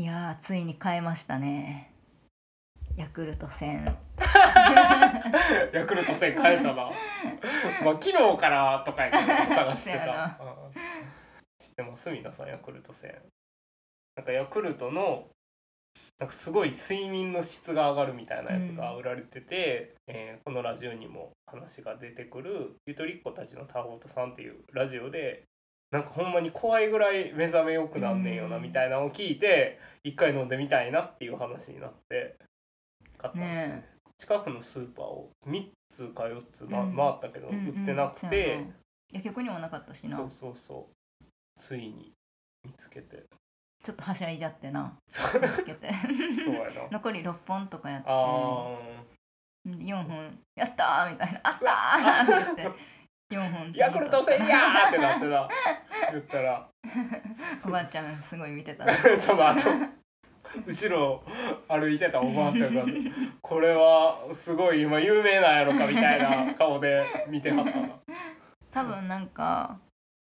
いやーついに変えましたね。ヤクルト戦。ヤクルト戦変えたな。まあ昨日からとかやから探してた、うん。知ってます？皆さんヤクルト戦。なんかヤクルトのなんかすごい睡眠の質が上がるみたいなやつが売られてて、えーこのラジオにも話が出てくるゆとりっ子たちのタゴトさんっていうラジオでなんかほんまに怖いぐらい目覚めよくなんねんよなうん。みたいなのを聞いて一回飲んでみたいなっていう話になって買ったんですねね近くのスーパーを3つか4つ、まうん。回ったけどうん売ってなくうんて、そうやな。薬局にもなかったしな。そうそうそう。ついに見つけて。ちょっとはしゃいじゃってな。見つけて。そうやな。残り6本とかやって。あ4本。やったーみたいな。あったーって言って4本ーヤクルト戦やーってなってな言ったら。おばあちゃんすごい見てた。その後後ろ歩いてたおばあちゃんが「これはすごい今有名なんやろか」みたいな顔で見てはったな。多分なんか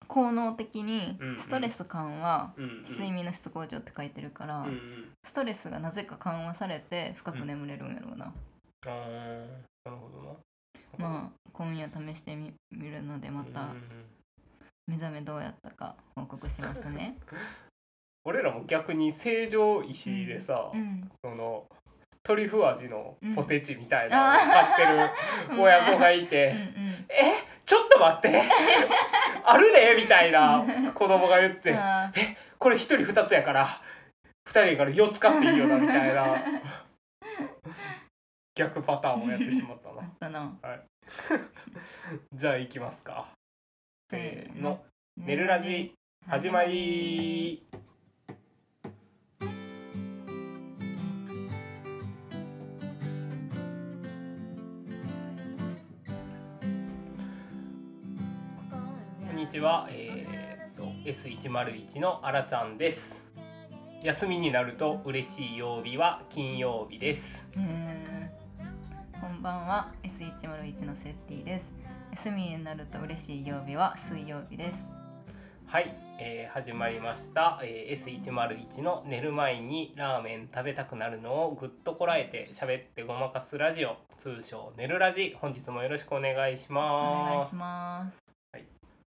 効能的にうんうん。ストレス緩和、うんうん。睡眠の質向上って書いてるから、うんうん。ストレスがなぜか緩和されて深く眠れるんやろうな、あーなるほどな。まあ今夜試してみ見るのでまたうんうんうん目覚めどうやったか報告しますね。俺らも逆に成城石井でさ、うん。そのトリュフ味のポテチみたいうんなのを買ってる 親子がいてうんうん「えちょっと待って。あるで」みたいな子供が言ってあー「これ1人2つやから2人から4つ買っていいよな」みたいな逆パターンをやってしまったあな。ったな じゃあ行きますか。せーの「寝るラジ」始まり。こんにちは、えー、っと S101 のあらちゃんです。休みになると嬉しい曜日は金曜日です。えー。こんばんは。S101 のセッティです。休みになると嬉しい曜日は水曜日です。はい、えー始まりました、えー S101 の寝る前にラーメン食べたくなるのをぐっとこらえて喋ってごまかすラジオ。通称寝るラジ。本日もよろしくお願いしお願ますいします。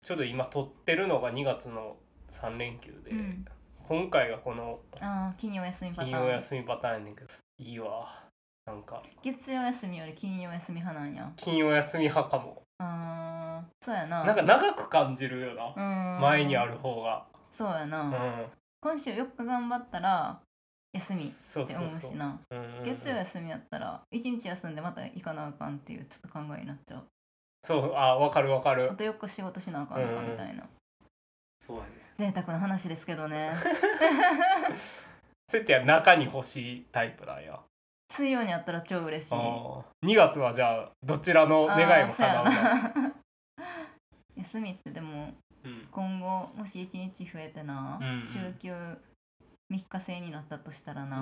ちょうど今撮ってるのが2月の3連休で、うん。今回がこの金曜休みパタ金ーン。曜休みパターンやねんけど。いいわなんか。月曜休みより金曜休み派なんや。金曜休み派かも。あーそうやな。なんか長く感じるよな。うん。前にある方が。そうやな、うん。今週4日頑張ったら休みっそうてそうそう。思うしな。うん月曜休みやったら1日休んでまた行かなあかんっていうちょっと考えになっちゃう。そうあわかるわかる。あと4日仕事しなあかんのかみたいな、そうやね。贅沢な話ですけどね。セテは中に欲しいタイプなんや水曜にあったら超嬉しい。あー。2月はじゃあどちらの願いも叶うな。休みってでもうん。今後もし1日増えてな、うんうん。週休3日制になったとしたらな、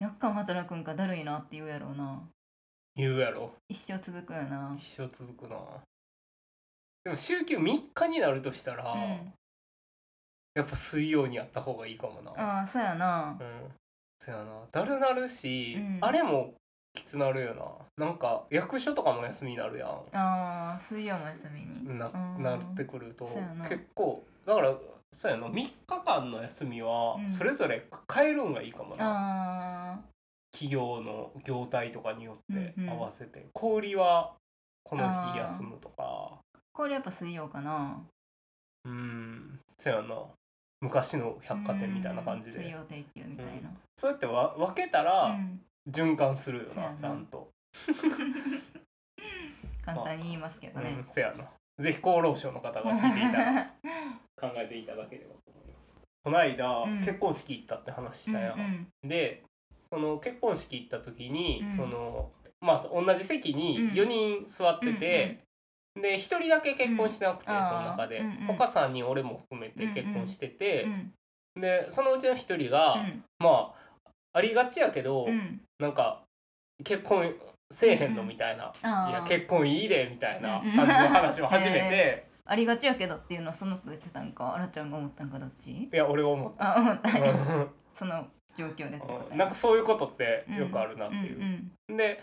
うん。4日も働くんかだるいなって言うやろうな。言うやろ。一生続くよな。一生続くな。でも週休3日になるとしたら、うん。やっぱ水曜にやった方がいいかもな。ああそうやな。うんそやな。だるなるし、うん。あれもきつなるよな。なんか役所とかも休みになるやん。あー水曜も休みに。なうん。なってくるとそうやな。結構だからそうやな。3日間の休みはうん。それぞれ変えるんがいいかもな、あ企業の業態とかによってうんうん。合わせて、小売りはこの日休むとか。ー。これやっぱ水曜かな。うん。そうやな昔の百貨店みたいな感じうん。水で曜定休みたいな、そうやってわ分けたらうん。循環するよな、そうやな。ちゃんと、簡単に言いますけどね。うん、せやな。ぜひ厚労省の方が聞いていたら 考えていただければと思います。この間、うん。結婚式行ったって話したやん、うんでその結婚式行った時に、うん。そのまあ同じ席にうん。4人座ってて、で1人だけ結婚してなくて、うんその中で、うんうん。他3人俺も含めて結婚してて、うん。でそのうちの1人が、うん。まあありがちやけど、うん。なんか結婚せえへんのみたいな、あー。いや結婚いいでみたいなうんうん。感じの話を始めて、ありがちやけどっていうのはその子言ってたんかあらちゃんが思ったんかどっち？いや俺が思った。あ思ったその状況でってことうんなんかそういうことってよくあるなっていう。うんうんで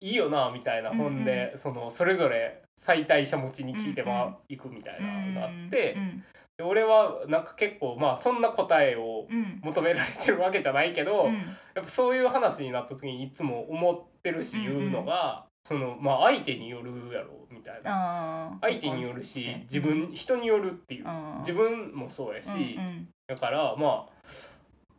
いいよなみたいな本で、そのそれぞれ最大者持ちに聞いてまいくみたいなのがあって、うんで俺はなんか結構まあそんな答えをうん。求められてるわけじゃないけど、うん。やっぱそういう話になった時にいつも思ってるし言うのが、そのまあ相手によるやろみたいな。相手によるしうん自分人によるっていう。自分もそうやし、うんうん。だからまあ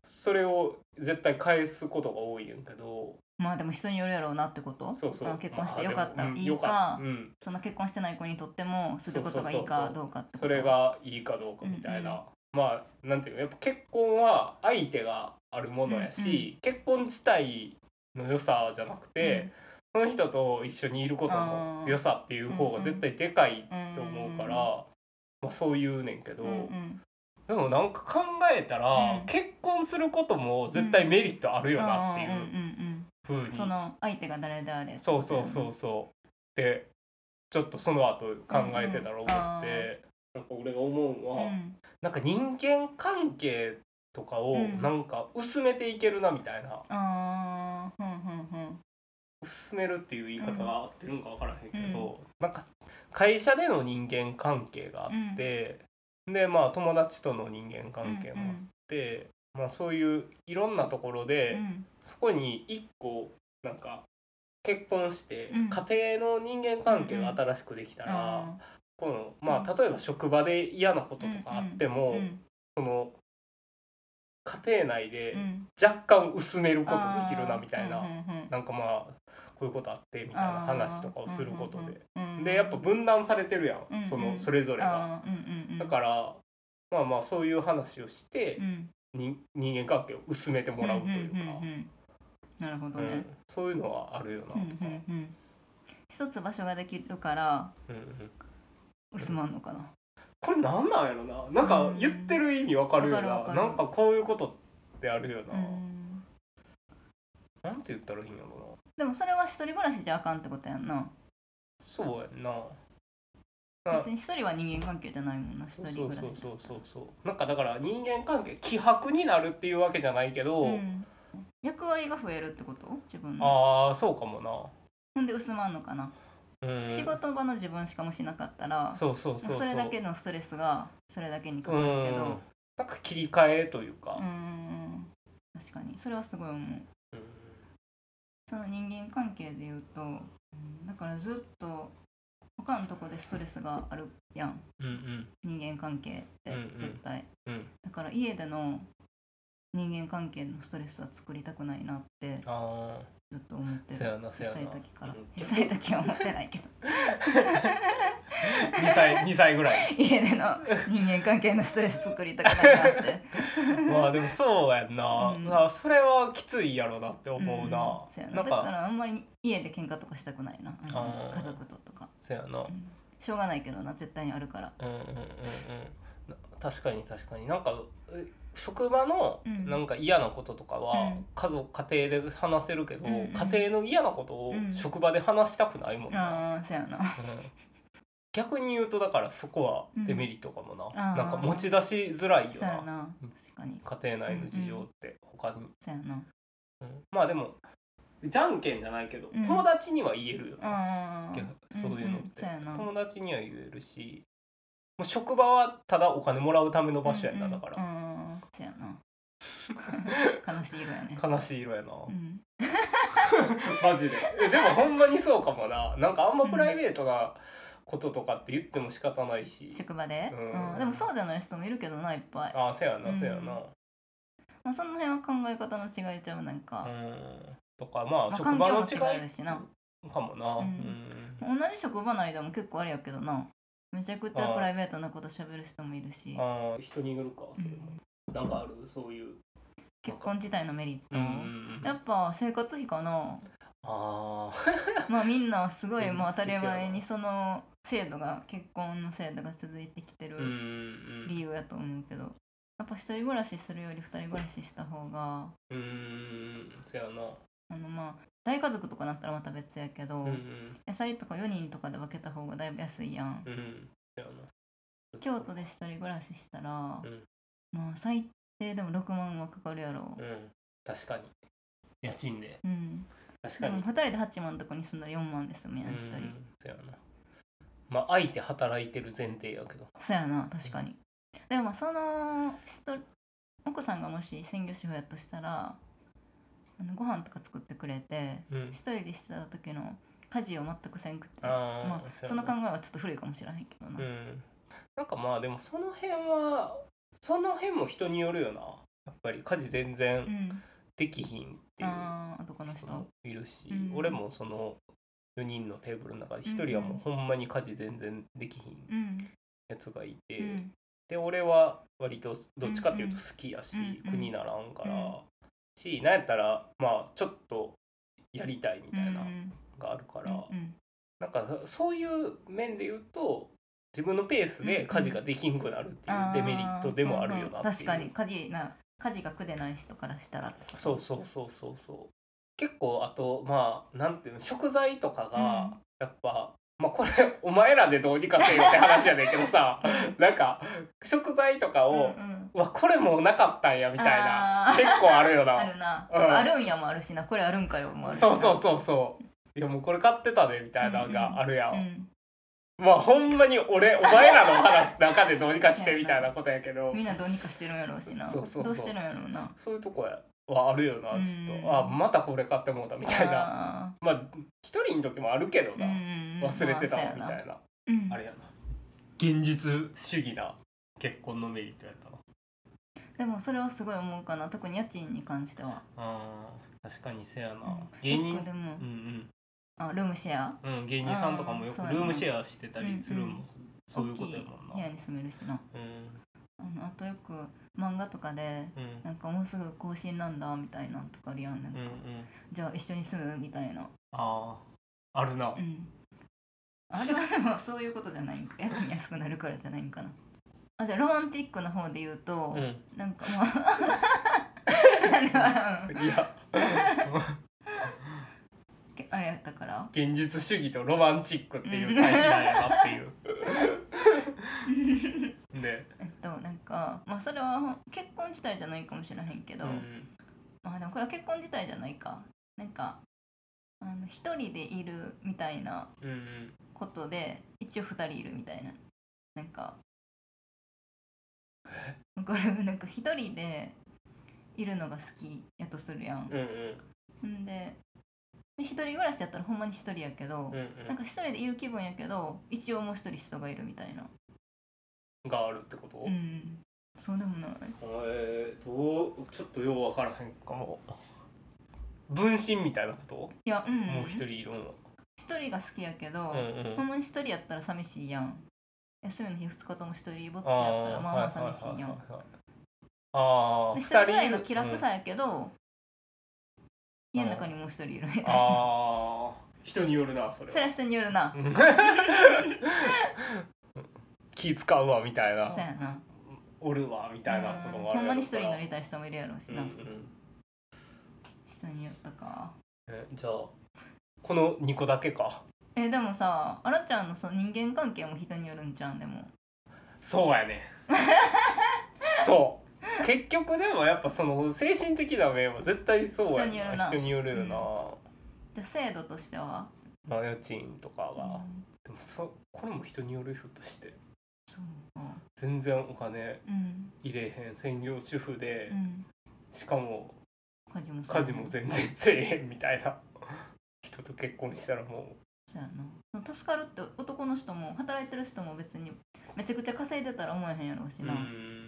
それを絶対返すことが多いんやけどまあでも人によるやろうなってこと？そうそう。あ結婚してよかった、まあいいよかか、うん、その結婚してない子にとってもすることがいいかどうかってそれがいいかどうかみたいな、うんまあなんていうの？やっぱ結婚は相手があるものやし、結婚自体の良さじゃなくて、その人と一緒にいることの良さっていう方が絶対でかいと思うから、まあ、そう言うねんけど、うんうん。でもなんか考えたら、うん。結婚することも絶対メリットあるよなっていんうんううん風に、うんその相手が誰であれそうそうそうそう。でちょっとその後考えてたら思って、うん。うんあなんか俺が思うのは、うん。なんか人間関係とかをうん。なんか薄めていけるなみたいな、あーふん薄めるっていう言い方が合ってるんか分からへんけど、なんか会社での人間関係があって、でまあ友達との人間関係もあって、まあ、そういういろんなところで、うん。そこに一個なんか結婚して、うん。家庭の人間関係が新しくできたら、あこのまうん。あ例えば職場で嫌なこととかあっても、その家庭内でうん。若干薄めることできるなみたいな、うんうんうんなんかまあこういうことあってみたいな話とかをすることで、うんうんうんでやっぱ分断されてるやん、うんうん。そのそれぞれが。だからまあまあそういう話をして、人間関係を薄めてもらうというか、んんんんなるほどね。うん、そういうのはあるよなとか、うんうんうん。一つ場所ができるからうんうん。薄まんのかな。これなんなんやろな。なんか言ってる意味わかるよな、わかるわかる。なんかこういうことってあるよな、うん。なんて言ったらいいんやろな。でもそれは一人暮らしじゃあかんってことやんな。そうやんなな別に一人は人間関係じゃないもんな一人暮らしそうそうそう。そうなんかだから人間関係希薄になるっていうわけじゃないけど、うん。役割が増えるってこと？自分の。ああそうかもほんで薄まんのかな、な、うん、仕事場の自分しかもしなかったらそうそうそうそう。それだけのストレスがそれだけにかうんかるけど。なんか切り替えというか。う、ん。確かに。それはすごい思う。うん。その人間関係で言うと、うんだからずっと他のとこでストレスがあるやん。うんうん。人間関係ってうんうん。絶対、うん。だから家での人間関係のストレスは作りたくないなってあずっと思ってる。小さい時から。うん。小さい時は思ってないけど。あ2歳2歳ぐらい。家での人間関係のストレス作りたくないなって。まあでもそうやんな、うん。それはきついやろなって思うな、うやな。なんか。だからあんまり家で喧嘩とかしたくないな。家族ととか、そうやな。うん。しょうがないけどな絶対にあるから。うんうんうんうん。な確かに確かに。なんかえ職場のうん。なんか嫌なこととかは、うん。家族家庭で話せるけど、家庭の嫌なことをうん。職場で話したくないもんな、そうやな。うん。逆に言うとだからそこはデメリットかもな、うんなんか持ち出しづらいよな。な。確かに。家庭内の事情って他に、そうやな。うん。まあでもじゃんけんじゃないけど、うん。友達には言えるよな、そういうのって、友達には言えるしもう職場はただお金もらうための場所やな、うんだから、うんそうやな。悲しい色やね。悲しい色やな、うん。マジで。えでもほんまにそうかもな。なんかあんまプライベートなこととかって言っても仕方ないし、職場で、うん。うん。でもそうじゃない人もいるけどないっぱい、ああせやなうん。せやな。まあ、その辺は考え方の違いちゃうなんうか、ん。とかまあまあ職場の違違えるしな。いかもな、ううん。ん同じ職場内でも結構あれやけどな。めちゃくちゃプライベートなこと喋る人もいるし、ああ人によるかそれも、うんなんかある？そういう。結婚自体のメリット、うんうんうんやっぱ生活費かな。あ まあみんなすごいもう当たり前にその制度が結婚の制度が続いてきてる理由やと思うけど。やっぱ一人暮らしするより二人暮らしした方がうんうんせやなあのまあ大家族とかなったらまた別やけど、うんうん。野菜とか4人とかで分けた方がだいぶ安いやん、うんせやな。京都で一人暮らししたら、うんまあ最ででも6万はかかるやろ。うん。確かに。家賃で。うん。確かに。でも2人で8万のとこに住んだら4万で済むやん1人。うん。そうやな。まあ相手働いてる前提やけど。そうやな確かに。でもまあその人奥さんがもし専業主婦やとしたらあのご飯とか作ってくれてうん。一人でしてた時の家事を全くせんくてあーまあそうやな。その考えはちょっと古いかもしれへんけどな、うん。なんかまあでもその辺はその辺も人によるよな。やっぱり。家事全う然ん。できひんっていう人。人もいるし、うん。俺もその4人のテーブルの中で1人はもうほんまに家事全然できひんうん。やつがいて、うん。で俺は割とどっちかっていうと好きやし、うんうん苦にならんから、うん。しなんやったらまあちょっとやりたいみたいながあるから、うん。なんかそういう面で言うと自分のペースで家事ができんくなるっていうデメリットでもあるよな確かに家事な家事が苦でない人からしたら。そうそうそうそうそう。結構あとまあなんていうの食材とかがやっぱ、まあこれ お前らでどうにかせよって話やねんけどさなんか食材とかうんを、うん。うわこれもうなかったんやみたいな結構あるよ あなるな、うん。あるんやもあるしなこれあるんかよもあるそうそうそうそう。いやもうこれ買ってたでみたいなのがあるやん、うんまあほんまに俺 お前らの話中でどうにかしてみたいなことやけど。みんなどうにかしてるんやろうしな。そうそうそう。どうしてるんやろうな。そういうとこはあるよなちょっと、うん。あまたこれ買ってもうたみたいな。あまあ一人の時もあるけどーな、うん忘れてたわみまあたいな、うん。あれやな。現実主義な結婚のメリットやったなでもそれはすごい思うかな。特に家賃に関しては、あー確かにせやな、うん。芸人？でも。うんあルームシェア？うんうん芸人さんとかもよくルームシェアしてたりするもん、うんそういうことやもんな。部屋に住めるしな。うん。あのあとよく漫画とかでうん。なんかもうすぐ更新なんだみたいなんとかあるやんなんか、うんうん。じゃあ一緒に住むみたいな。あああるな、うん。あれはでも そういうことじゃないんか。家賃安くなるからじゃないんかな。あじゃあロマンティックな方で言うと、うん。なんかまあ なんで笑うんいや。け あれやったから。現実主義とロマンチックっていう対比なんやなっていう。で、えっとなんかまあそれは結婚自体じゃないかもしれへんけど、うん。まあでもこれは結婚自体じゃないか。なんかあの一人でいるみたいなうんうん。ことで一応二人いるみたいな。なんかこれなんか一人でいるのが好きやとするやん。うんうんで一人暮らしやったらほんまに一人やけど、うんうん。なんか一人でいる気分やけど一応もう一人人がいるみたいな。があるってこと？うん。そうでもない。えー、どうちょっとようわからへんかも。分身みたいなこと？いやうん。もう一人いるの。一人が好きやけど、うんうん。ほんまに一人やったら寂しいやん。休みの日二日とも一人ぼっちやったらまあまあ寂しいやん。ああ、で二一人ぐらいの気楽さやけど、家の中にもう一人いるみたいうんな。ああ、人によるなそれは。それは人によるな。う ん気使うわみたいな。そうやな。おるわみたいなこともあるうんほんまに一人になりたい人もいるやろうしな、うんうん。人によったか。えじゃあこの2個だけか。えでもさあらちゃんのその人間関係も人によるんちゃうんでも。そうやね。そう 結局でもやっぱその精神的な面は絶対そうや人によるな。人によるよな、じゃあ制度としては、まあ家賃とかが、うん。でもそこれも人によるひょっとして。そうか。全然お金うん。入れへん。専業主婦で、うん。しかも家事も家事も全然せえへんみたいな。人と結婚したらもそうやな。助かるって男の人も働いてる人も別にめちゃくちゃ稼いでたら思えへんやろうしううな、ん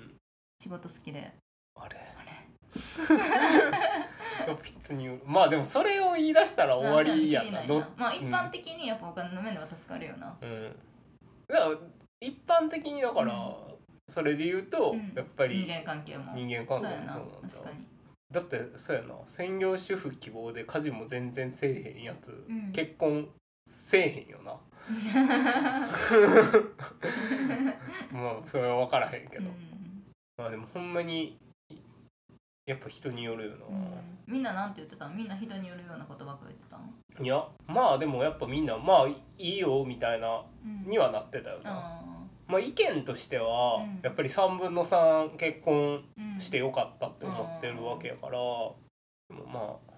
仕事好きで。あれ？あれ？やっぱ人によるまあでもそれを言い出したら終わりやな。どなまあ一般的にやっぱお金の面では助かるよな、うんだから一般的にだから、うそれで言うと、うん。やっぱり人間関係も。人間関係そうやなもそうなんだ。確かに。だってそうやな。専業主婦希望で家事も全然せえへんやつ、うん。結婚せえへんよな。まあそれは分からへんけど、うんまあでもほんまにやっぱ人によるよな、うん。みんななんて言ってたん？みんな人によるようなことばっか言ってたん、いやまあでもやっぱみんなまあいいよみたいなうん。にはなってたよな、あまあ意見としては、うん。やっぱり3分の3結婚うん。してよかったって思ってるわけやから、でもまあ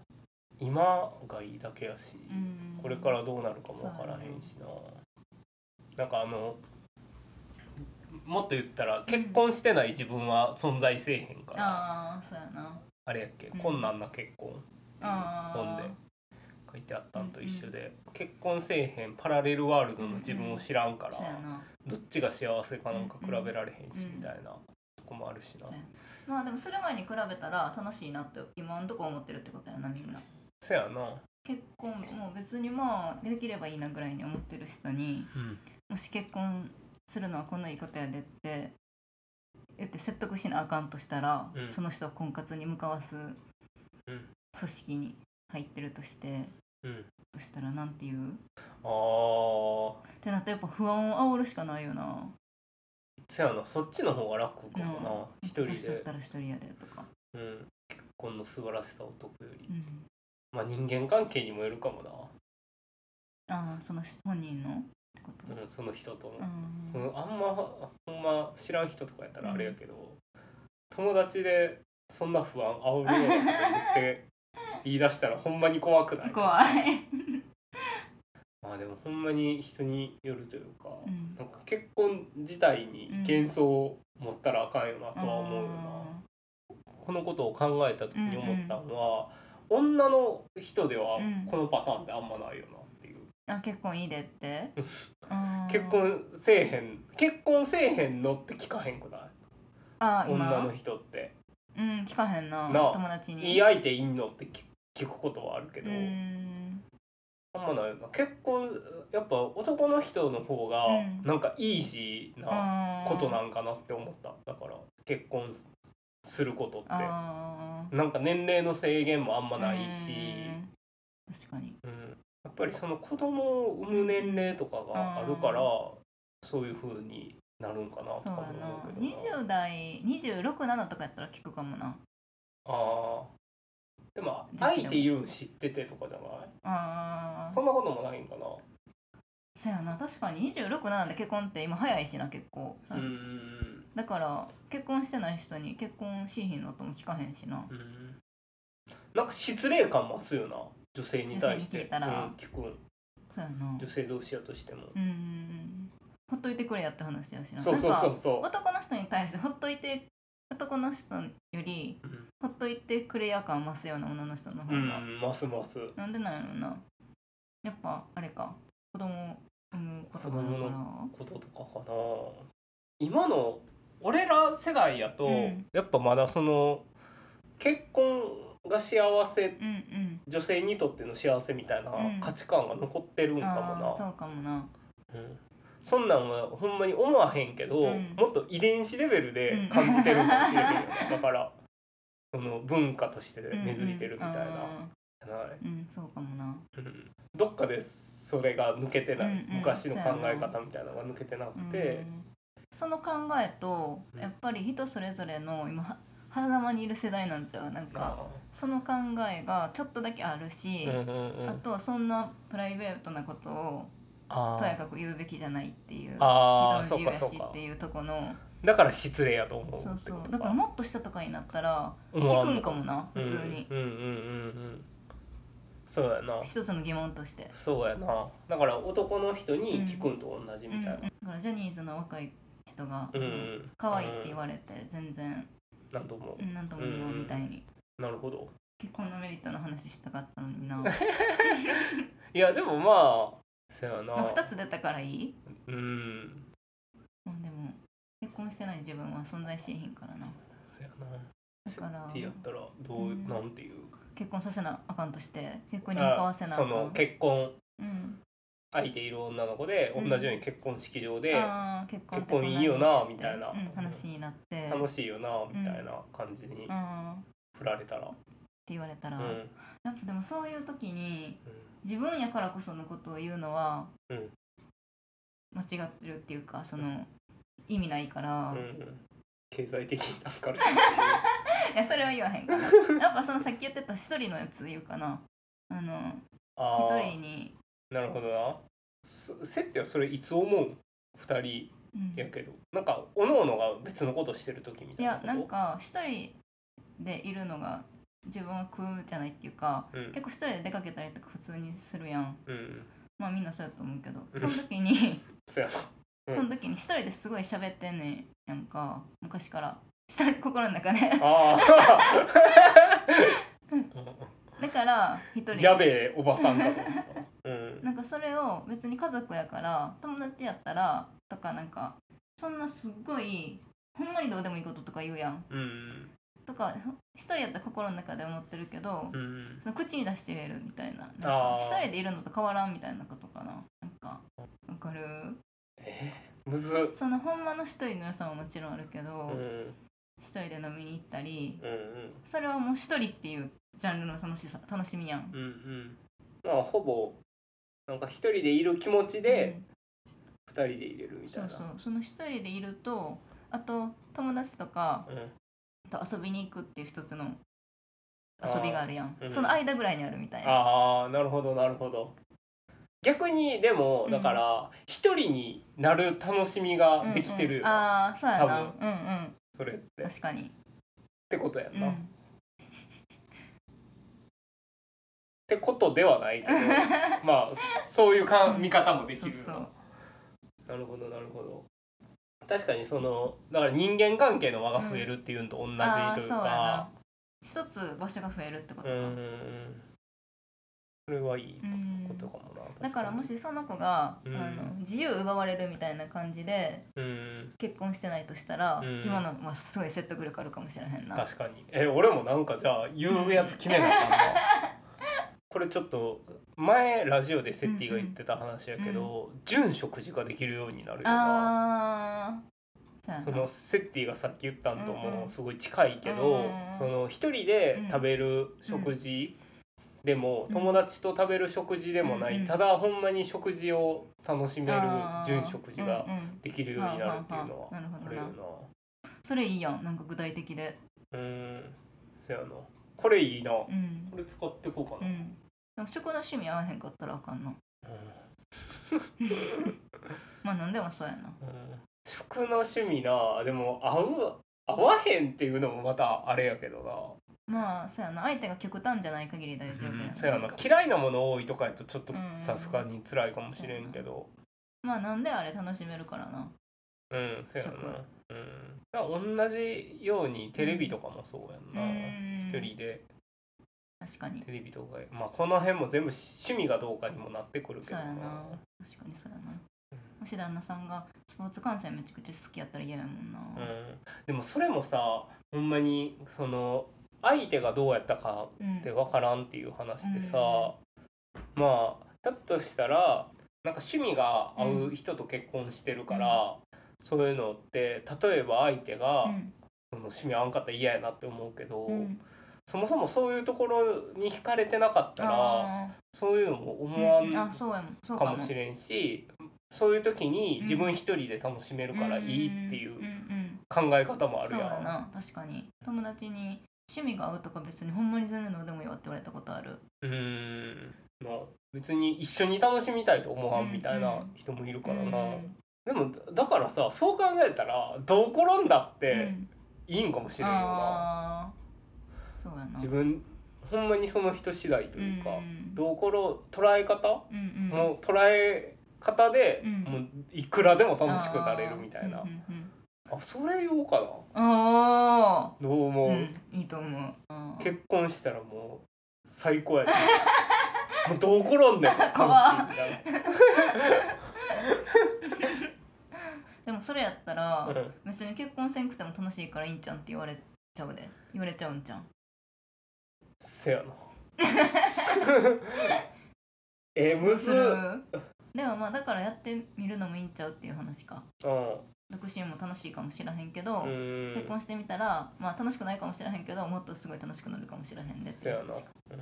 今がいいだけやし、うん。これからどうなるかもわからへんしな、なんかあのもっと言ったら結婚してない自分は存在せえへんから、ああそうやな。あれやっけ、うん。困難な結婚本で書いてあったんと一緒で、結婚せえへんパラレルワールドの自分を知らんから、どっちが幸せかなんか比べられへんし、うん。みたいなとこもあるしな、うんまあでもそれ前に比べたら楽しいなって今んとこ思ってるってことやなみんな。そやな、結婚もう別にまあできればいいなぐらいに思ってる人にうん、もし結婚するのはこんないいことやでって言って説得しなあかんとしたら、うん。その人を婚活に向かわすうん。組織に入ってるとしてうん、そしたらなんて言う？あー。ってなったらやっぱ不安を煽るしかないよな。そやなそっちの方が楽かもな、うん。一人年取っで、たら一人やでとか、うん、結婚の素晴らしさを解くより、うん、まあ人間関係にもよるかもな、ああその本人のってこと、うん、その人との、うん。うんあんまほんま知らん人とかやったらあれやけど、友達でそんな不安煽るようなこと言って言い出したらほんまに怖くない？怖い、まあでもほんまに人によるというか、うん。なんか結婚自体に幻想を持ったらあかんよなとは思うよな、このことを考えた時に思ったのは、女の人ではうん。このパターンってあんまないよなあ結婚いいでって？結婚せえへん結婚せえへんのって聞かへんくない？あ今？女の人って。うん聞かへんな。友達に。いい相手いんのって聞聞くことはあるけど、うん。あんまない結婚やっぱ男の人の方がうん。なんかイージーなことなんかなって思った。だから結婚することって。なんか年齢の制限もあんまないし、うん。確かに。うん、やっぱりその子供を産む年齢とかがあるから、そういう風になるんかなとかも思うけどな。20代267とかやったら聞くかもな。ああでも女子でも。相手いるん知っててとかじゃない？ああそんなこともないんかな。そうやな。確かに267で結婚って今早いしな結構、うんだから結婚してない人に結婚しひんのとも聞かへんしな。うん。なんか失礼感増すよな女性に対して。女性に聞いたら。うん、聞くんそうやな。女性同士やとしても、うんほっといてくれやって話やしなそうそうそうそ男の人に対してほっといて男の人よりう、うん。ほっといてくれや感増すような女の人の方うが、ん、ますます。なんでなんやろな。やっぱあれか。子供を産むことがあるからこととかかな。今の俺ら世代やと、うん。やっぱまだその結婚が幸せうんうん。女性にとっての幸せみたいなうん。価値観が残ってるんかもな、あーそうかもな。うん。そんなんはほんまに思わへんけど、うん。もっと遺伝子レベルで感じてるかもしれへんよね、だからその文化として根付いてるみたいな、うんそうかもな。うん。どっかでそれが抜けてない、うんうん。昔の考え方みたいなのが抜けてなくて。う、ん。その考えとうん。やっぱり人それぞれの今は狭間にいる世代なんちゃう？なんかその考えがちょっとだけあるし、うんうんうん。あとはそんなプライベートなことをあとやかく言うべきじゃないっていうあー人の自由やしっていうとこのだから失礼やと思うそうそう。だからもっとしたとかになったら聞くんかもな普通に。うんうんうんうん。うんそうやな。一つの疑問として。そうやな。だから男の人に聞くんと同じみたいな。うんうん。だからジャニーズの若い人がうんうん。可愛いって言われて全然なんともう。んなんともみたいに。なるほど。結婚のメリットの話したかったのにな。ま いやでもまあそうやな。あ2つ出たからいい？うん。まあでも結婚してない自分は存在しへんからな。そうやな。だからってやったらどう、うん。なんていう？結婚させなあかんとして結婚に向かわせなあかん。その結婚。うん相手いる女の子でうん。同じように結婚式場であー結婚って結婚いいよなみたいな。うん、話になって。楽しいよなみたいな感じにうんって振られたら、言われたら、うん。やっぱでもそういう時に自分やからこそのことを言うのはうん。間違ってるっていうかその意味ないから、うんいうん。経済的に助かるし。やそれは言わへんから。やっぱそのさっき言ってた一人のやつ言うかな。あの一人になるほどな。すセッテはそれいつ思う？二人うん。やけど。なんかおのおのが別のことしてる時みいたいなこと？やなんか一人でいるのが自分は苦じゃないっていうかうん。結構一人で出かけたりとか普通にするやん。うん。まあみんなそうやと思うけどうん。その時に そうやな。うん。その時に一人ですごい喋ってんねんやんか昔から。心の中で。あだから一あ人。やべえおばさんかと思ったかそれを別に家族やから友達やったらとかなんかそんなすっごいほんまにどうでもいいこととか言うやん。うんとか一人やったら心の中で思ってるけど、うんその口に出して言えるみたいな。な一人でいるのと変わらんみたいなことかな。なんかわかる？えむずっ。そのほんまの一人の良さももちろんあるけど、うんうん。一人で飲みに行ったりうん。それはもう一人っていうジャンルの楽しさ楽しみやん。うんうん。まあほぼなんか一人でいる気持ちで二人で入れるみたそいうな。そうその一人でいるとあと友達とかうん。と遊びに行くっていう一つの遊びがあるやん、うん。その間ぐらいにあるみたいな。ああなるほどなるほど。逆にでもうん。だから一人になる楽しみができてるようんうん、ああそうやな。多うんうん。それって。っ確かに、てことやんな、っうん、てことではないけど まあそういうかうん見方もできるよな。そうなるほどなるほど。確かにそのだから人間関係の輪が増えるっていうのと同じというあーそうやかな。一つ場所が増えるってことか、うん。それはいいうんことかもなだからもししその子が、うん。あの自由奪われるみたいな感じでうん。結婚してないとしたら、うん。今の、まあ、すごい説得力あるかもしれへんな。確かに。え俺もなんかじゃあ言うやつ決めなあかんな これちょっと前ラジオでセッティが言ってた話やけど、純食事ができるようになるよなそのセッティがさっき言ったんともすごい近いけど、うんその一人で食べる食事でも、うん。友達と食べる食事でもない、ただほんまに食事を楽しめるあー。純食事ができるようになるっていうのははあるよな。それいいやん。なんか具体的で。うん。そやなこれいいな。こうん。れ使ってこうかな、うん。でも食の趣味合わへんかったらあかんな。まあ何でもそうやな。うん。食の趣味な。でも合う合わへんっていうのもまたあれやけどまあそうやな。相手が極端じゃない限り大丈夫やな、そうやな。嫌いなもの多いとかやとちょっとうん。さすがに辛いかもしれんけど。まあなんであれ楽しめるからなうんそうやな。食うん。同じようにテレビとかもそうやんな、うん。一人で。確かに。テレビとか。まあこの辺も全部趣味がどうかにもなってくるけどそうやな。確かにそうやな。もし旦那さんがスポーツ観戦めちゃくちゃ好きやったら嫌やもんな、うん、でもそれもさほんまにその相手がどうやったかうん。って分からんっていう話でさ、まあだとしたらなんか趣味が合う人と結婚してるから、そういうのって例えば相手が、うん。その趣味合わんかったら嫌やなって思うけど、うん。そもそもそういうところに惹かれてなかったらあそういうのもー思わうんかかも。もしれんしそういう時に自分一人で楽しめるからいいっていううんうんうん考え方もあるそうやん。やな。確かに。友達に趣味が合うとか別にほんまに全然どうでもいいわって言われたことある。うーん。まあ別に一緒に楽しみたいと思わんみたいな人もいるからな、うんでもだからさそう考えたらどう転んだっうてん。いいんかもしれんよな、あー。そうやな。自分ほんまにその人次第というか、んどうころ捉え方、うんうん。もう捉え方で、うん。もういくらでも楽しくなれるみたいな。あーうんうんうんあそれ言おうかな。あどう思う、ーうんいいと思う。あー。結婚したらもう最高やで もうどう転んでも楽しいみたい でもそれやったら、な、うん。別に結婚せんくても楽しいからいいんちゃんって言われちゃうで。言われちゃうんちゃんせやな。えむずっ。する。でもまあだからやってみるのもいいんちゃうっていう話か。う独身も楽しいかもしれへんけど、んうん。結婚してみたらまあ楽しくないかもしれへんけどもっとすごい楽しくなるかもしれへんでってせやな、いう話か。うん。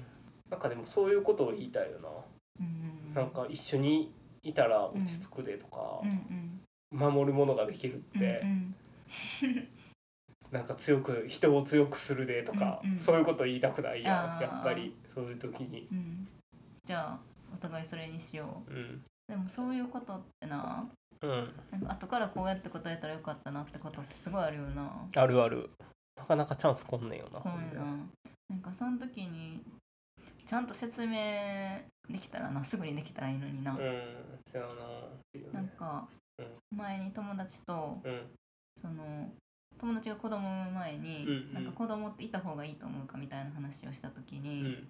なんかでもそういうことを言いたいよな、うん。なんか一緒にいたら落ち着くでとか守るものができるっうんて、うん。なんか強く人を強くするでとか、そういうこと言いたくないややっぱりそういう時に。うん。じゃあお互いそれにしよう。でもそういうことってなうん。なんか後からこうやって答えたらよかったなってことってすごいあるよな。あるある。なかなかチャンスこんねんよなんな。なんかその時にちゃんと説明できたらなすぐにできたらいいのにな、うんそうやななんか前に友達とうん。その友達が子供産む前に、うんうん。なんか子供っていた方がいいと思うかみたいな話をした時うに、ん。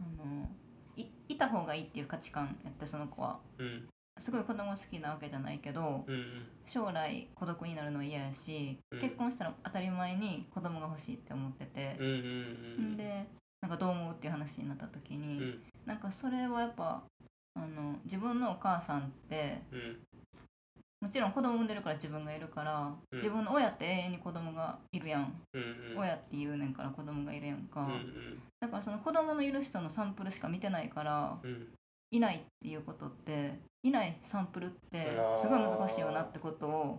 あのいいた方がいいっていう価値観やってその子は。うん。すごい子供好きなわけじゃないけどうん将来孤独になるのは嫌やし、うん。結婚したら当たり前に子供が欲しいって思ってて。うんう、んうんん。でなんかどう思うっていう話になった時に、うんなんかそれはやっぱあの自分のお母さんってうん。もちろん子供産んでるから自分がいるから、うん。自分の親って永遠に子供がいるやん、うんうん。親って言うねんから子供がいるやんか、うんうん。だからその子供のいる人のサンプルしか見てないからうん。いないっていうことっていないサンプルってすごい難しいよなってことを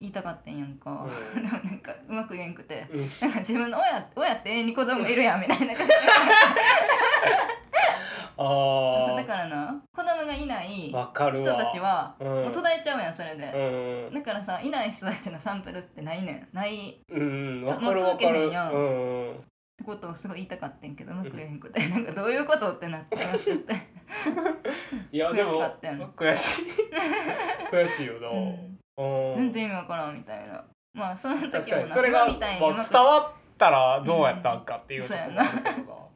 言いたかったんやんか、う でもなんかうまく言えんくて。うん。なんか自分の親親って永遠に子供いるやんみたいな感じ あそうだからな子供がいない人わ。たちはうん。もう途絶えちゃうやんそれで、うんだからさいない人たちのサンプルってないねん。ない。っうん。そわかるもう続けへわかるんやん。うんうん。てことをすごい言いたかったんけどうまく言えへんくて、なんかどういうことってなってましって、いやでも悔しかったよね悔しい。悔しいよな、うん、うん。全然意味わからんみたいな。まあその確時もなかに。それが、伝わったらどうやったんかっていうところうんもあるけどな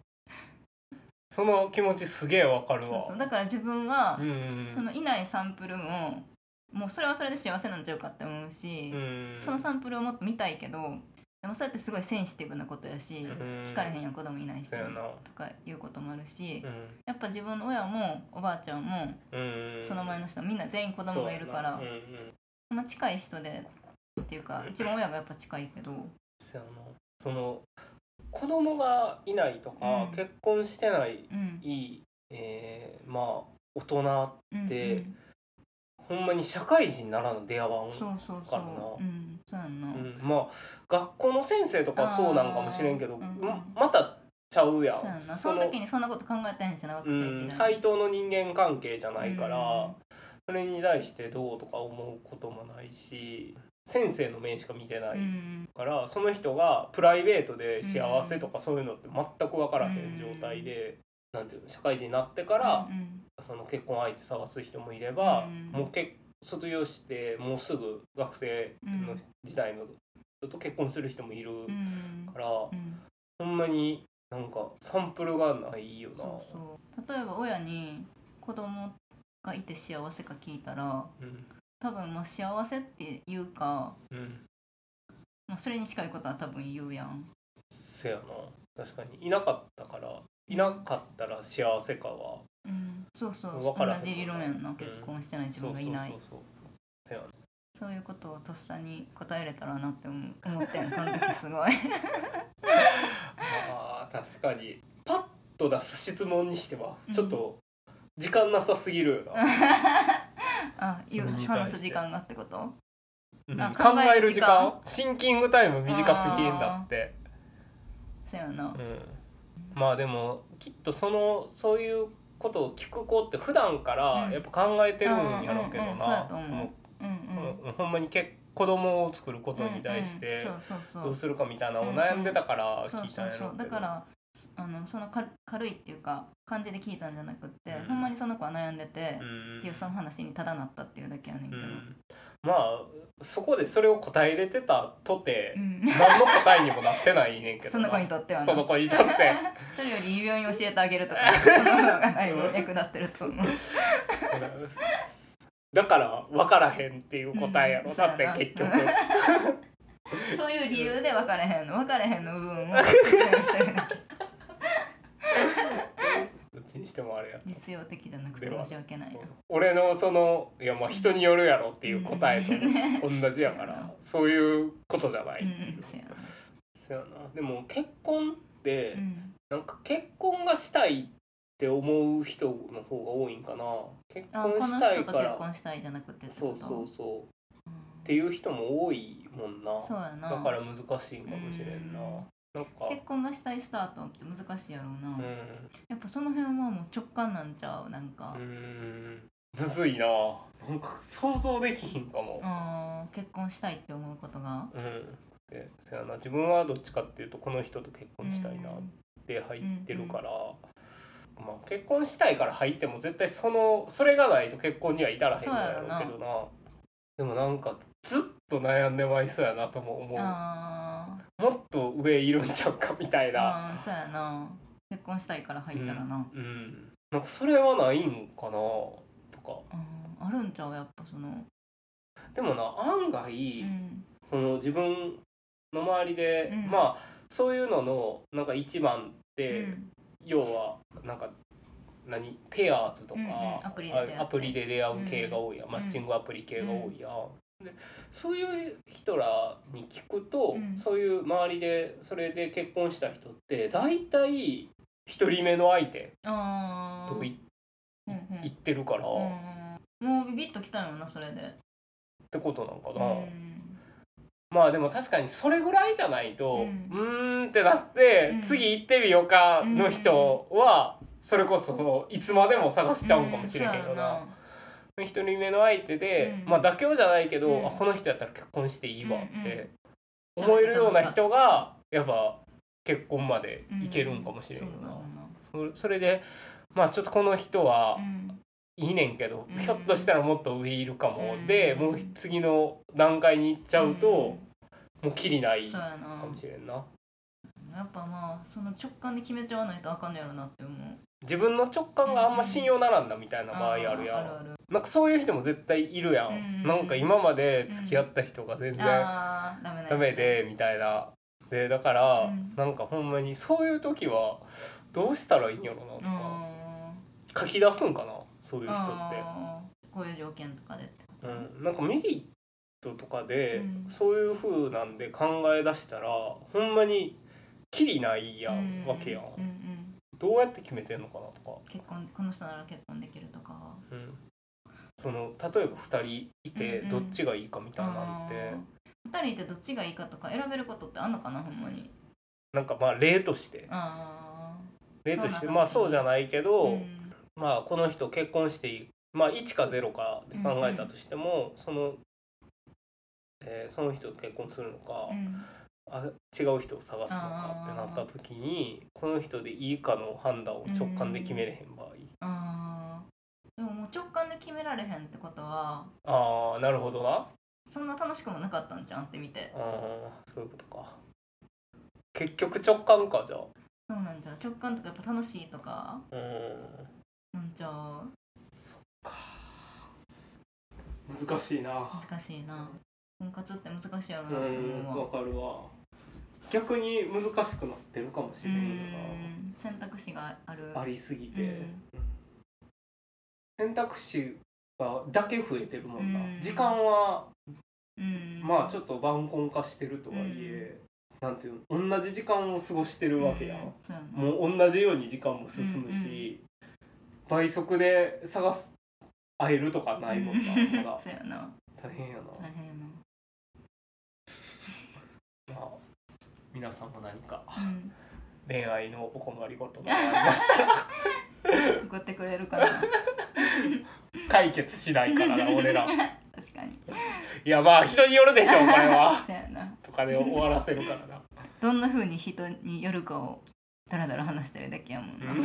その気持ちすげえわかるわ。そうそう。だから自分はう、んうんそのいないサンプルももうそれはそれで幸せなんちゃうかって思うし、うんそのサンプルをもっと見たいけどでもそれってすごいセンシティブなことやし、ん聞かれへんやん子供いない人にそうやな。とかいうこともあるし、うん。やっぱ自分の親もおばあちゃんもうんその前の人もみんな全員子供がいるからそうんうん。まあ近い人でっていうか一番親がやっぱ近いけど。その子供がいないとか、うん。結婚してないうん。いい、えーまあ大人うんでうん。ほんまに社会人ならぬ出会わんそうそうそからなう。うん。そうやんな、うん、まあ学校の先生とかはそうなんかもしれんけど、あーうんうん。ままたちゃうやん。そうやんな。その時にそんなこと考えてへんしな学うん、生時代、対等の人間関係じゃないから、うん。それに対してどうとか思うこともないし先生の面しか見てないうん。から、その人がプライベートで幸せとかそういうのって全く分からへん状態で、なんていうの社会人になってからう、んその結婚相手探す人もいれば、うん。もう結卒業してもうすぐ学生の時代の人と結婚する人もいるうん。から、うん。ほんまになんかサンプルがないよな。そうそう。例えば親に子供がいて幸せか聞いたらうん多分まあ幸せって言うか、うん。まあ、それに近いことは多分言うやん。せやな。確かに。いなかったからいなかったら幸せかは。うん。そうそうわからへん同じ理論やんな。うん。結婚してない自そうそう分がいない。そうそう。せやな。そういうことをとっさに答えれたらなって思う。思ってん。その時すごい。あー確かに。パッと出す質問にしてはうん。ちょっと時間なさすぎるよな、あ言う話す時間がってこと？うん。あ考える時間？考シンキングタイム短すぎんだって、そうやな。うん、まあでもきっとそのそういうことを聞く子って普段からうん。やっぱ考えてるんやろうけどな。ほんまにけ子供を作ることに対してどうするかみたいなのを悩んでたから聞いたんやろうけど。だからあのその軽軽いっていうか感じで聞いたんじゃなくって、うん。ほんまにその子は悩んでて、うん。っていうその話にただなったっていうだけやねんけど、うん。まあそこでそれを答えれてたとてうん。何の答えにもなってないねんけどその子にとってはな。その子にとって。それよりいい病院教えてあげるとか その方がだいぶ役立ってると思う。だから分からへんっていう答えやろ、うん。だって結局。そういう理由で分かれへんの分かれへんの部分を説明してるだけにしてもあれや実用的じゃなくて申し訳ないな。俺のそのいやまあ人によるやろっていう答えとうん。同じやから そういうことじゃない、う。んそうやな。そやな。でも結婚って、うん。なんか結婚がしたいって思う人の方が多いんかな。結婚したいから。婚したいじゃなくてそうそうそう。っうん。ていう人も多いもんな。そうやな。だから難しいんかもしれんな。うん結婚がしたいスタートって難しいやろうな、うん。やっぱその辺はもう直感なんちゃうなんか。う、ん。むずいな。なんか想像できひんかも。あー結婚したいって思うことが。うん。でそやな。自分はどっちかっていうとこの人と結婚したいなって入ってるから、まあ結婚したいから入っても絶対そのそれがないと結婚には至らへんのやろうけどな。でもなんかずっと悩んでまいそうやなとも思う。あもっと上いるんちゃうかみたいーなそうやな。結婚したいから入ったらな、うんなんかそれはないんかなとか。あるんちゃうやっぱその。でもな案外、うん。その自分の周りで、うん。まあそういうののなんか一番って、うん。要はなんか何ペアーズとか、うんうん。アプリで出会う系が多いや。ん、ん。マッチングアプリ系が多いやそういう人らに聞くと、うん。そういう周りでそれで結婚した人って大体一人目の相手というんうん。言ってるから、っうんもうビビッときたよなそれで。てことなんかうな、ん。まあでも確かにそれぐらいじゃないと、ううんーんってなって、うん。次行ってみようかの人は、それこそいつまでも探しちゃうんかもしれへんよな。一人目の相手で、うんまあ妥協じゃないけど、うん。あこの人やったら結婚していいわってうん。思えるような人がやっぱ結婚までいけるんかもしれんよな。そうだよそそれでまあちょっとこの人はうん。いいねんけど、うんひょっとしたらもっと上いるかも、うんでもう次の段階に行っちゃうと、もうきりないかもしれんな。やっぱまあその直感で決めちゃわないとあかんのやろなって思う。自分の直感があんま信用ならんだみたいな場合あるやん。あるあるなんかそういう人も絶対いるやん、うんなんか今まで付き合った人が全然ダメでみたいな。でだから、うん。なんかほんまにそういう時はどうしたらいいんやろなとうん。か、書き出すんかなそういう人って、こういう条件とかでうん、なんかメリットとかで、うん。そういう風なんで考え出したらほんまにきりないやん、うんわけやん、うんうんどうやって決めてんのかなとか、結婚この人なら結婚できるとか。うん、その例えば2人いてうんうん。どっちがいいかみたいなんて、2人いてどっちがいいかとか選べることってあんのかなほんまに。なんかまあ例として。あ例としてまあそうじゃないけあど、うん。まあこの人結婚していいまあ1か0かで考えたとしても、その、えーその人と結婚するのか、うんあ違う人を探すのかってなった時にこの人でいいかの判断を直感で決めれへん場合、あー。でももう直感で決められへんってことはああなるほどな。そんな楽しくもなかったんじゃんって見て。あーそういうことか。結局直感かじゃあ。そうなんじゃう。直感とかやっぱ楽しいとか。うん。なんちゃう。難しいな。難しいな婚活って難しいやろうなって思うわ。かるわ。逆に難しくなってるかもしうれへんよん選択肢がある。なありすぎて、うん。うん選択肢がだけ増えてるもんな、うん。時間はうん。まあちょっと晩婚化してるとはいえ、なんていうの同じ時間を過ごしてるわけやん、うんもう同じように時間も進むし、倍速で探す会えるとかないもんな、うんま大変やな、大変やなまあ皆さんも何かうん。恋愛のお困りごとがありましたら。送ってくれるかな。解決しないからな俺ら。確かに。いやまあ人によるでしょうこれはとかで終わらせるからな。どんな風に人によるかをだらだら話してるだけやもんな、う ん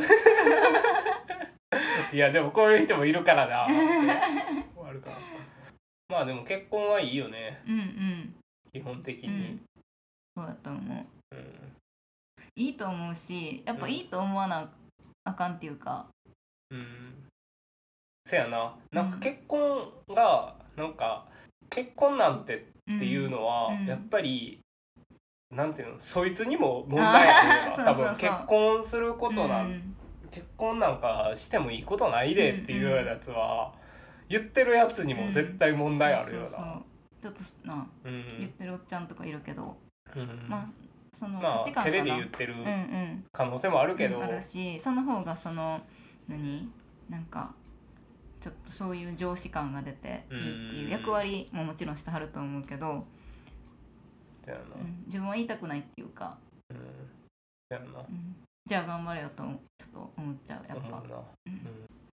いやでもこういう人もいるからな。終わるから。まあでも結婚はいいよね。うんうん。基本的に。うん、そうだと思う。うん。いいと思うしやっぱいいと思わなあかんっていうか。うん。せやな。なんか結婚がなんか結婚なんてっていうのは、うん。やっぱりなんていうのそいつにも問題あるよな。多分結婚することなん、うん。結婚なんかしてもいいことないでっていうようなやつは、言ってるやつにも絶対問題あるよそうそうな。そう。ちょっとなうん。言ってるおっちゃんとかいるけど、うんまあそのまあ価値観かな、照れで言ってるうんうん。可能性もあるけど、うんあるしその方がその何？なんかちょっとそういう上司感が出ていいっていう役割ももちろんしてはると思うけど、うん自分は言いたくないっていうか、うん。じゃあ頑張れよとちょっと思っちゃうやっぱ。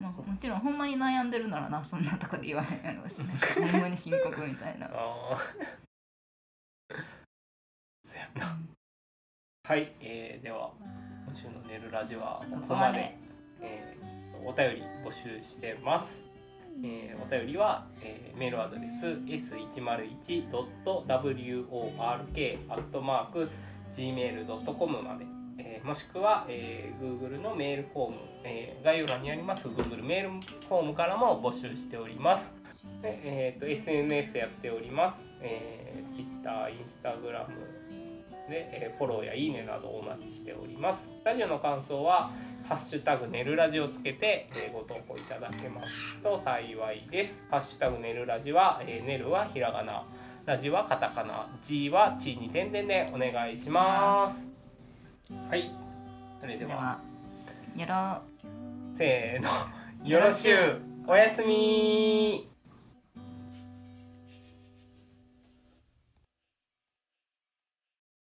まあもちろんほんまに悩んでるならなそんなとかで言わへんやろうしなんかほんまに深刻みたいな。はい、えーでは今週の「寝るラジ」はこここまで。えーお便り募集してます。えーお便りは、えーメールアドレス s101.work.gmail.com まで、えーもしくは、えー Google のメールフォーム、えー概要欄にあります Google メールフォームからも募集しております。でえーと SNS やっております。えー Twitter、Instagram で、えーフォローやいいねなどお待ちしております。ラジオの感想はハッシュタグ寝るラジをつけて、えーご投稿いただけますと幸いです。ハッシュタグ寝るラジは、えー、寝るはひらがな、ラジはカタカナ、G は地に点々でお願いします。はい。それでは、ではやろう。せーの、よろしゅう、おやすみ